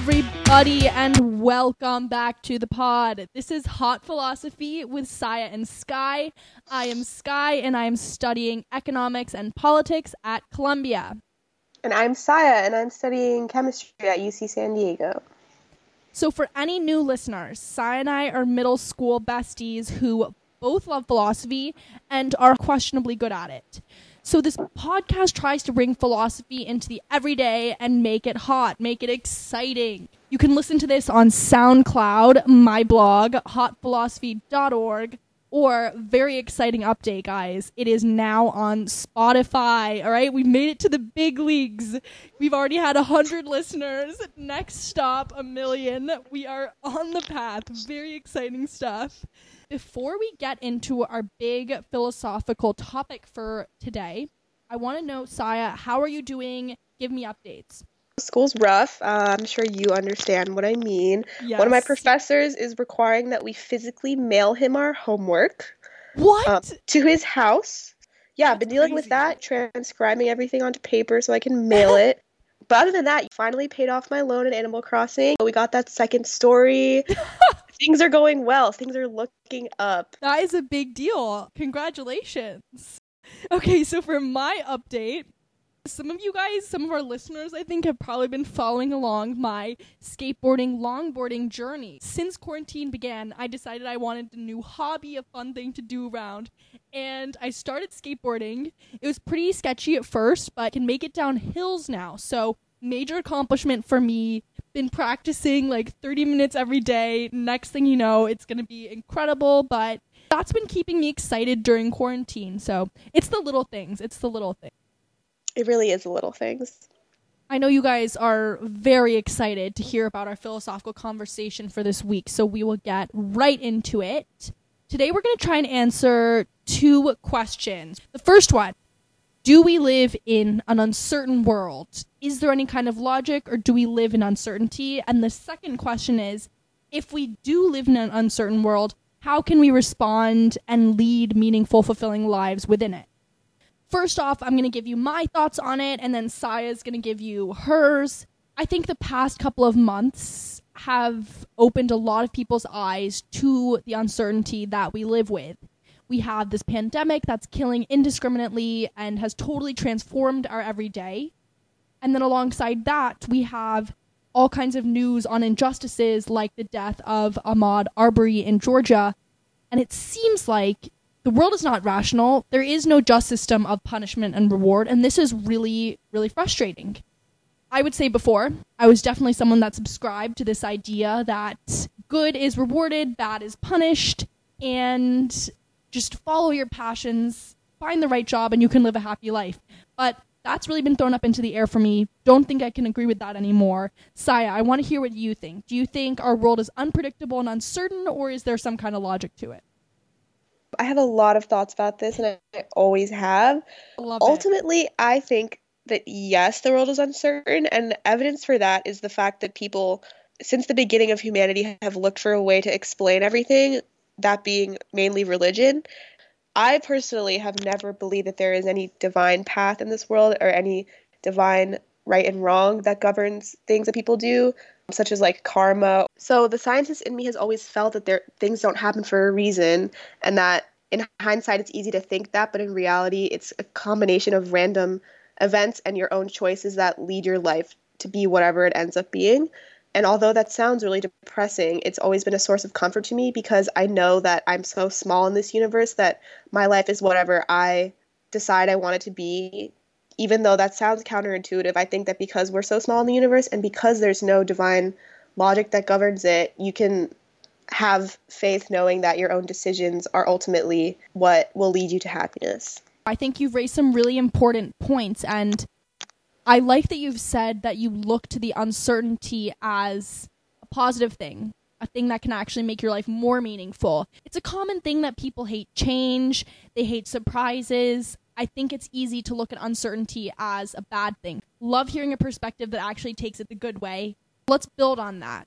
everybody, and welcome back to the pod. This is Hot Philosophy with Saya and Sky. I am Sky, and I am studying economics and politics at Columbia. And I'm Saya, and I'm studying chemistry at UC San Diego. So, for any new listeners, Saya and I are middle school besties who both love philosophy and are questionably good at it. So this podcast tries to bring philosophy into the everyday and make it hot, make it exciting. You can listen to this on SoundCloud, my blog, hotphilosophy.org, or very exciting update, guys. It is now on Spotify. All right, we made it to the big leagues. We've already had a hundred listeners. Next stop, a million. We are on the path. Very exciting stuff before we get into our big philosophical topic for today, I want to know, Saya, how are you doing? Give me updates. School's rough. Uh, I'm sure you understand what I mean. Yes. One of my professors is requiring that we physically mail him our homework. What? Um, to his house. Yeah, I've been dealing crazy. with that, transcribing everything onto paper so I can mail it. But other than that, you finally paid off my loan in Animal Crossing. We got that second story. Things are going well. Things are looking up. That is a big deal. Congratulations. Okay, so for my update, some of you guys, some of our listeners, I think, have probably been following along my skateboarding, longboarding journey. Since quarantine began, I decided I wanted a new hobby, a fun thing to do around, and I started skateboarding. It was pretty sketchy at first, but I can make it down hills now. So, major accomplishment for me. Been practicing like 30 minutes every day. Next thing you know, it's going to be incredible, but that's been keeping me excited during quarantine. So, it's the little things. It's the little things. It really is the little things. I know you guys are very excited to hear about our philosophical conversation for this week, so we will get right into it. Today, we're going to try and answer two questions. The first one Do we live in an uncertain world? Is there any kind of logic, or do we live in uncertainty? And the second question is If we do live in an uncertain world, how can we respond and lead meaningful, fulfilling lives within it? First off, I'm going to give you my thoughts on it, and then Saya's going to give you hers. I think the past couple of months have opened a lot of people's eyes to the uncertainty that we live with. We have this pandemic that's killing indiscriminately and has totally transformed our everyday. And then alongside that, we have all kinds of news on injustices like the death of Ahmaud Arbery in Georgia. And it seems like the world is not rational. There is no just system of punishment and reward, and this is really, really frustrating. I would say before, I was definitely someone that subscribed to this idea that good is rewarded, bad is punished, and just follow your passions, find the right job, and you can live a happy life. But that's really been thrown up into the air for me. Don't think I can agree with that anymore. Saya, I want to hear what you think. Do you think our world is unpredictable and uncertain, or is there some kind of logic to it? I have a lot of thoughts about this, and I always have. Love it. Ultimately, I think that yes, the world is uncertain, and evidence for that is the fact that people, since the beginning of humanity, have looked for a way to explain everything, that being mainly religion. I personally have never believed that there is any divine path in this world or any divine right and wrong that governs things that people do, such as like karma. So the scientist in me has always felt that there things don't happen for a reason and that in hindsight it's easy to think that, but in reality it's a combination of random events and your own choices that lead your life to be whatever it ends up being. And although that sounds really depressing, it's always been a source of comfort to me because I know that I'm so small in this universe that my life is whatever I decide I want it to be. Even though that sounds counterintuitive, I think that because we're so small in the universe and because there's no divine logic that governs it, you can have faith knowing that your own decisions are ultimately what will lead you to happiness. I think you've raised some really important points, and I like that you've said that you look to the uncertainty as a positive thing, a thing that can actually make your life more meaningful. It's a common thing that people hate change, they hate surprises. I think it's easy to look at uncertainty as a bad thing. Love hearing a perspective that actually takes it the good way. Let's build on that.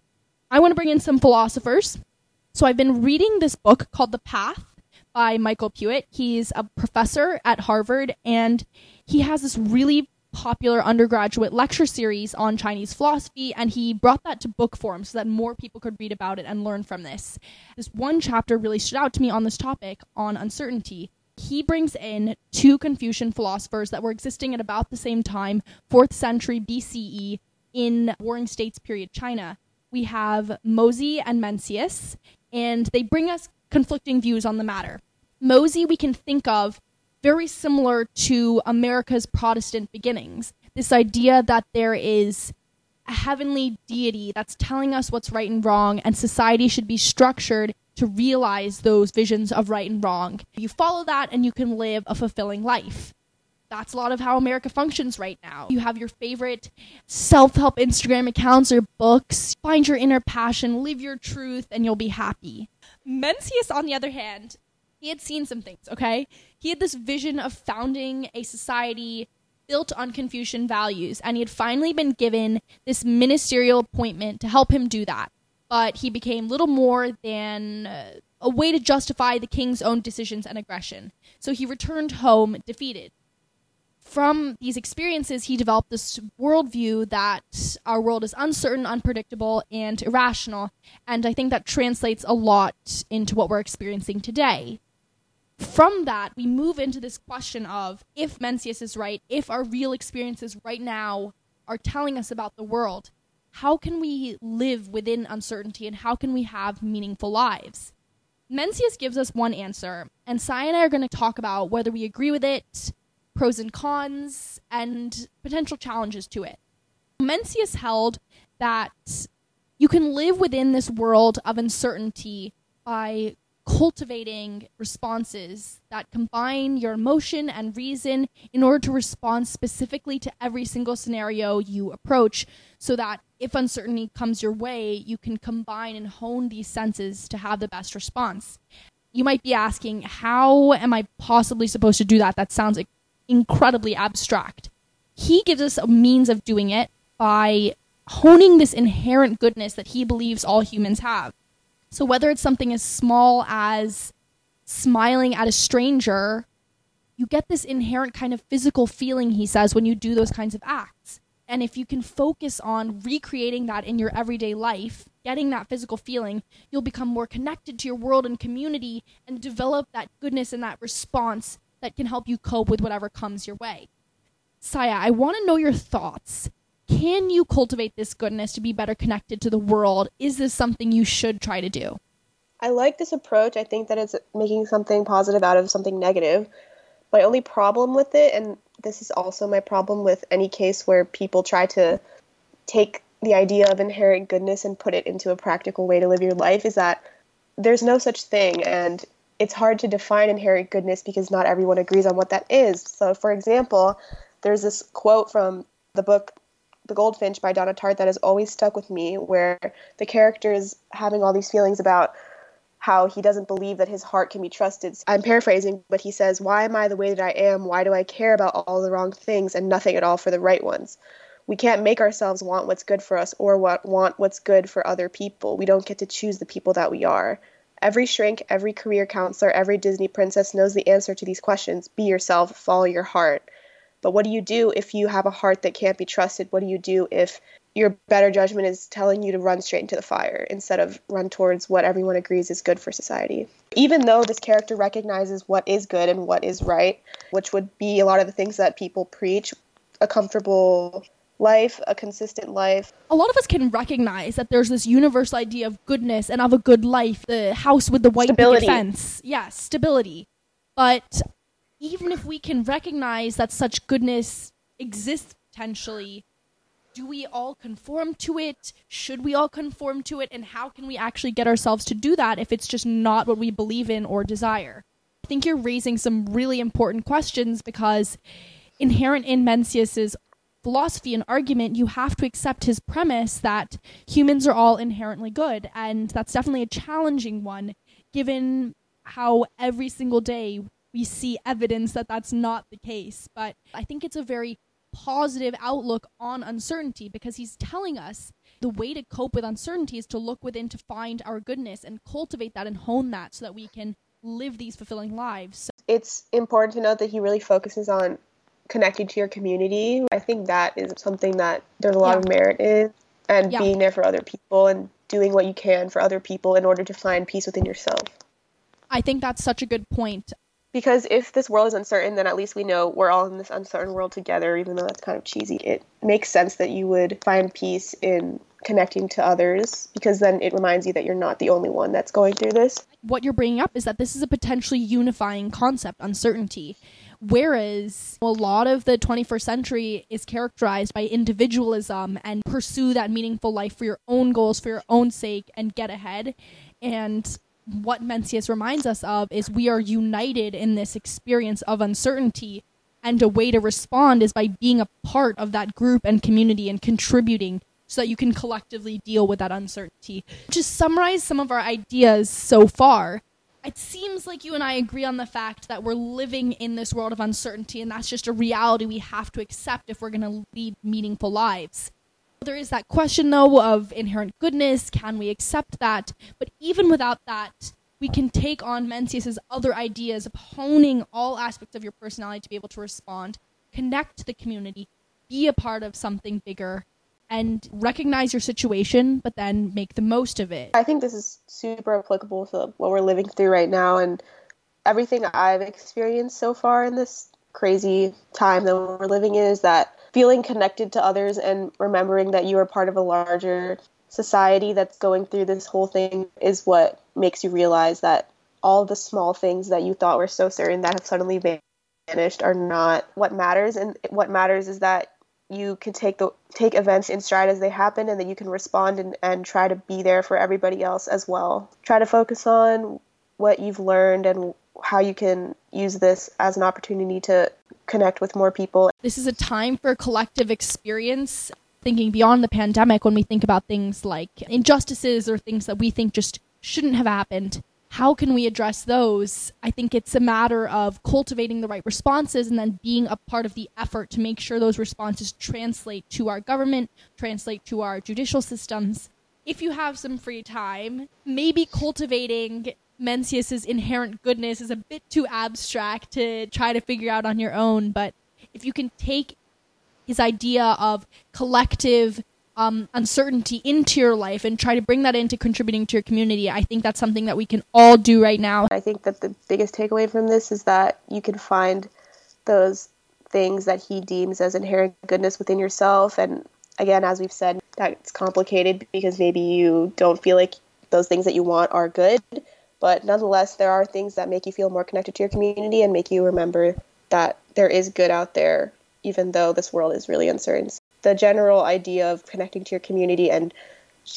I want to bring in some philosophers. So I've been reading this book called The Path by Michael Puett. He's a professor at Harvard and he has this really popular undergraduate lecture series on Chinese philosophy, and he brought that to book form so that more people could read about it and learn from this. This one chapter really stood out to me on this topic on uncertainty. He brings in two Confucian philosophers that were existing at about the same time, 4th century BCE, in Warring States period China. We have Mozi and Mencius, and they bring us conflicting views on the matter. Mozi, we can think of very similar to America's Protestant beginnings. This idea that there is a heavenly deity that's telling us what's right and wrong, and society should be structured to realize those visions of right and wrong. You follow that, and you can live a fulfilling life. That's a lot of how America functions right now. You have your favorite self help Instagram accounts or books. Find your inner passion, live your truth, and you'll be happy. Mencius, on the other hand, he had seen some things, okay? He had this vision of founding a society built on Confucian values, and he had finally been given this ministerial appointment to help him do that. But he became little more than uh, a way to justify the king's own decisions and aggression. So he returned home defeated. From these experiences, he developed this worldview that our world is uncertain, unpredictable, and irrational. And I think that translates a lot into what we're experiencing today from that, we move into this question of if Mencius is right, if our real experiences right now are telling us about the world, how can we live within uncertainty and how can we have meaningful lives? Mencius gives us one answer, and Sai and I are going to talk about whether we agree with it, pros and cons, and potential challenges to it. Mencius held that you can live within this world of uncertainty by cultivating responses that combine your emotion and reason in order to respond specifically to every single scenario you approach so that if uncertainty comes your way, you can combine and hone these senses to have the best response. You might be asking, how am I possibly supposed to do that? That sounds incredibly abstract. He gives us a means of doing it by honing this inherent goodness that he believes all humans have. So whether it's something as small as smiling at a stranger, you get this inherent kind of physical feeling, he says, when you do those kinds of acts. And if you can focus on recreating that in your everyday life, getting that physical feeling, you'll become more connected to your world and community and develop that goodness and that response that can help you cope with whatever comes your way. Saya, I want to know your thoughts can you cultivate this goodness to be better connected to the world? Is this something you should try to do? I like this approach. I think that it's making something positive out of something negative. My only problem with it, and this is also my problem with any case where people try to take the idea of inherent goodness and put it into a practical way to live your life, is that there's no such thing. And it's hard to define inherent goodness because not everyone agrees on what that is. So, for example, there's this quote from the book the Goldfinch by Donna Tartt that has always stuck with me, where the character is having all these feelings about how he doesn't believe that his heart can be trusted. I'm paraphrasing, but he says, Why am I the way that I am? Why do I care about all the wrong things and nothing at all for the right ones? We can't make ourselves want what's good for us or what, want what's good for other people. We don't get to choose the people that we are. Every shrink, every career counselor, every Disney princess knows the answer to these questions. Be yourself, follow your heart. But what do you do if you have a heart that can't be trusted? What do you do if your better judgment is telling you to run straight into the fire instead of run towards what everyone agrees is good for society? Even though this character recognizes what is good and what is right, which would be a lot of the things that people preach a comfortable life, a consistent life. A lot of us can recognize that there's this universal idea of goodness and of a good life, the house with the white fence. Yes, yeah, stability. But even if we can recognize that such goodness exists potentially, do we all conform to it? Should we all conform to it? And how can we actually get ourselves to do that if it's just not what we believe in or desire? I think you're raising some really important questions because inherent in Mencius's philosophy and argument, you have to accept his premise that humans are all inherently good. And that's definitely a challenging one given how every single day we see evidence that that's not the case. But I think it's a very positive outlook on uncertainty because he's telling us the way to cope with uncertainty is to look within to find our goodness and cultivate that and hone that so that we can live these fulfilling lives. It's important to note that he really focuses on connecting to your community. I think that is something that there's a lot Yeah. of merit in and Yeah. being there for other people and doing what you can for other people in order to find peace within yourself. I think that's such a good point. Because if this world is uncertain, then at least we know we're all in this uncertain world together, even though that's kind of cheesy. It makes sense that you would find peace in connecting to others because then it reminds you that you're not the only one that's going through this. What you're bringing up is that this is a potentially unifying concept, uncertainty. Whereas a lot of the 21st century is characterized by individualism and pursue that meaningful life for your own goals, for your own sake, and get ahead. And what Mencius reminds us of is we are united in this experience of uncertainty. And a way to respond is by being a part of that group and community and contributing so that you can collectively deal with that uncertainty. To summarize some of our ideas so far, it seems like you and I agree on the fact that we're living in this world of uncertainty, and that's just a reality we have to accept if we're going to lead meaningful lives. There is that question, though, of inherent goodness. Can we accept that? But even without that, we can take on Mencius's other ideas of honing all aspects of your personality to be able to respond, connect to the community, be a part of something bigger, and recognize your situation, but then make the most of it. I think this is super applicable to what we're living through right now and everything I've experienced so far in this crazy time that we're living in is that feeling connected to others and remembering that you are part of a larger society that's going through this whole thing is what makes you realize that all the small things that you thought were so certain that have suddenly vanished are not. What matters and what matters is that you can take the take events in stride as they happen and that you can respond and, and try to be there for everybody else as well. Try to focus on what you've learned and how you can use this as an opportunity to connect with more people This is a time for collective experience, thinking beyond the pandemic when we think about things like injustices or things that we think just shouldn't have happened. How can we address those? I think it's a matter of cultivating the right responses and then being a part of the effort to make sure those responses translate to our government, translate to our judicial systems. If you have some free time, maybe cultivating Mencius's inherent goodness is a bit too abstract to try to figure out on your own, but if you can take his idea of collective um, uncertainty into your life and try to bring that into contributing to your community, I think that's something that we can all do right now. I think that the biggest takeaway from this is that you can find those things that he deems as inherent goodness within yourself. And again, as we've said, that's complicated because maybe you don't feel like those things that you want are good. But nonetheless, there are things that make you feel more connected to your community and make you remember that there is good out there, even though this world is really uncertain. The general idea of connecting to your community and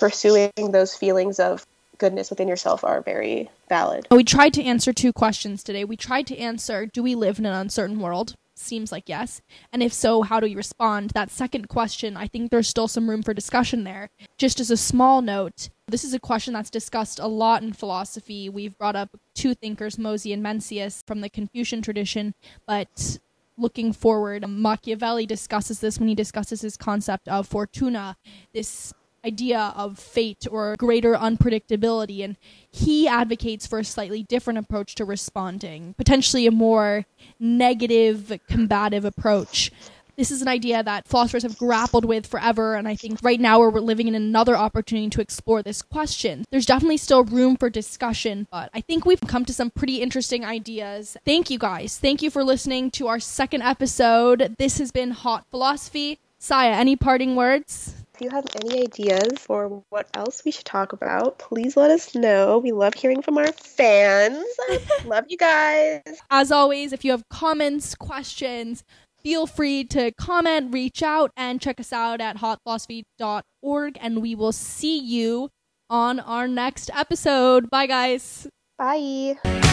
pursuing those feelings of goodness within yourself are very valid. We tried to answer two questions today. We tried to answer Do we live in an uncertain world? Seems like yes. And if so, how do you respond? That second question, I think there's still some room for discussion there. Just as a small note, this is a question that's discussed a lot in philosophy. We've brought up two thinkers, Mozi and Mencius, from the Confucian tradition, but looking forward, Machiavelli discusses this when he discusses his concept of fortuna, this idea of fate or greater unpredictability. And he advocates for a slightly different approach to responding, potentially a more negative, combative approach. This is an idea that philosophers have grappled with forever, and I think right now we're living in another opportunity to explore this question. There's definitely still room for discussion, but I think we've come to some pretty interesting ideas. Thank you guys. Thank you for listening to our second episode. This has been Hot Philosophy. Saya, any parting words? If you have any ideas for what else we should talk about, please let us know. We love hearing from our fans. love you guys. As always, if you have comments, questions, feel free to comment, reach out, and check us out at hotphilosophy.org. And we will see you on our next episode. Bye, guys. Bye.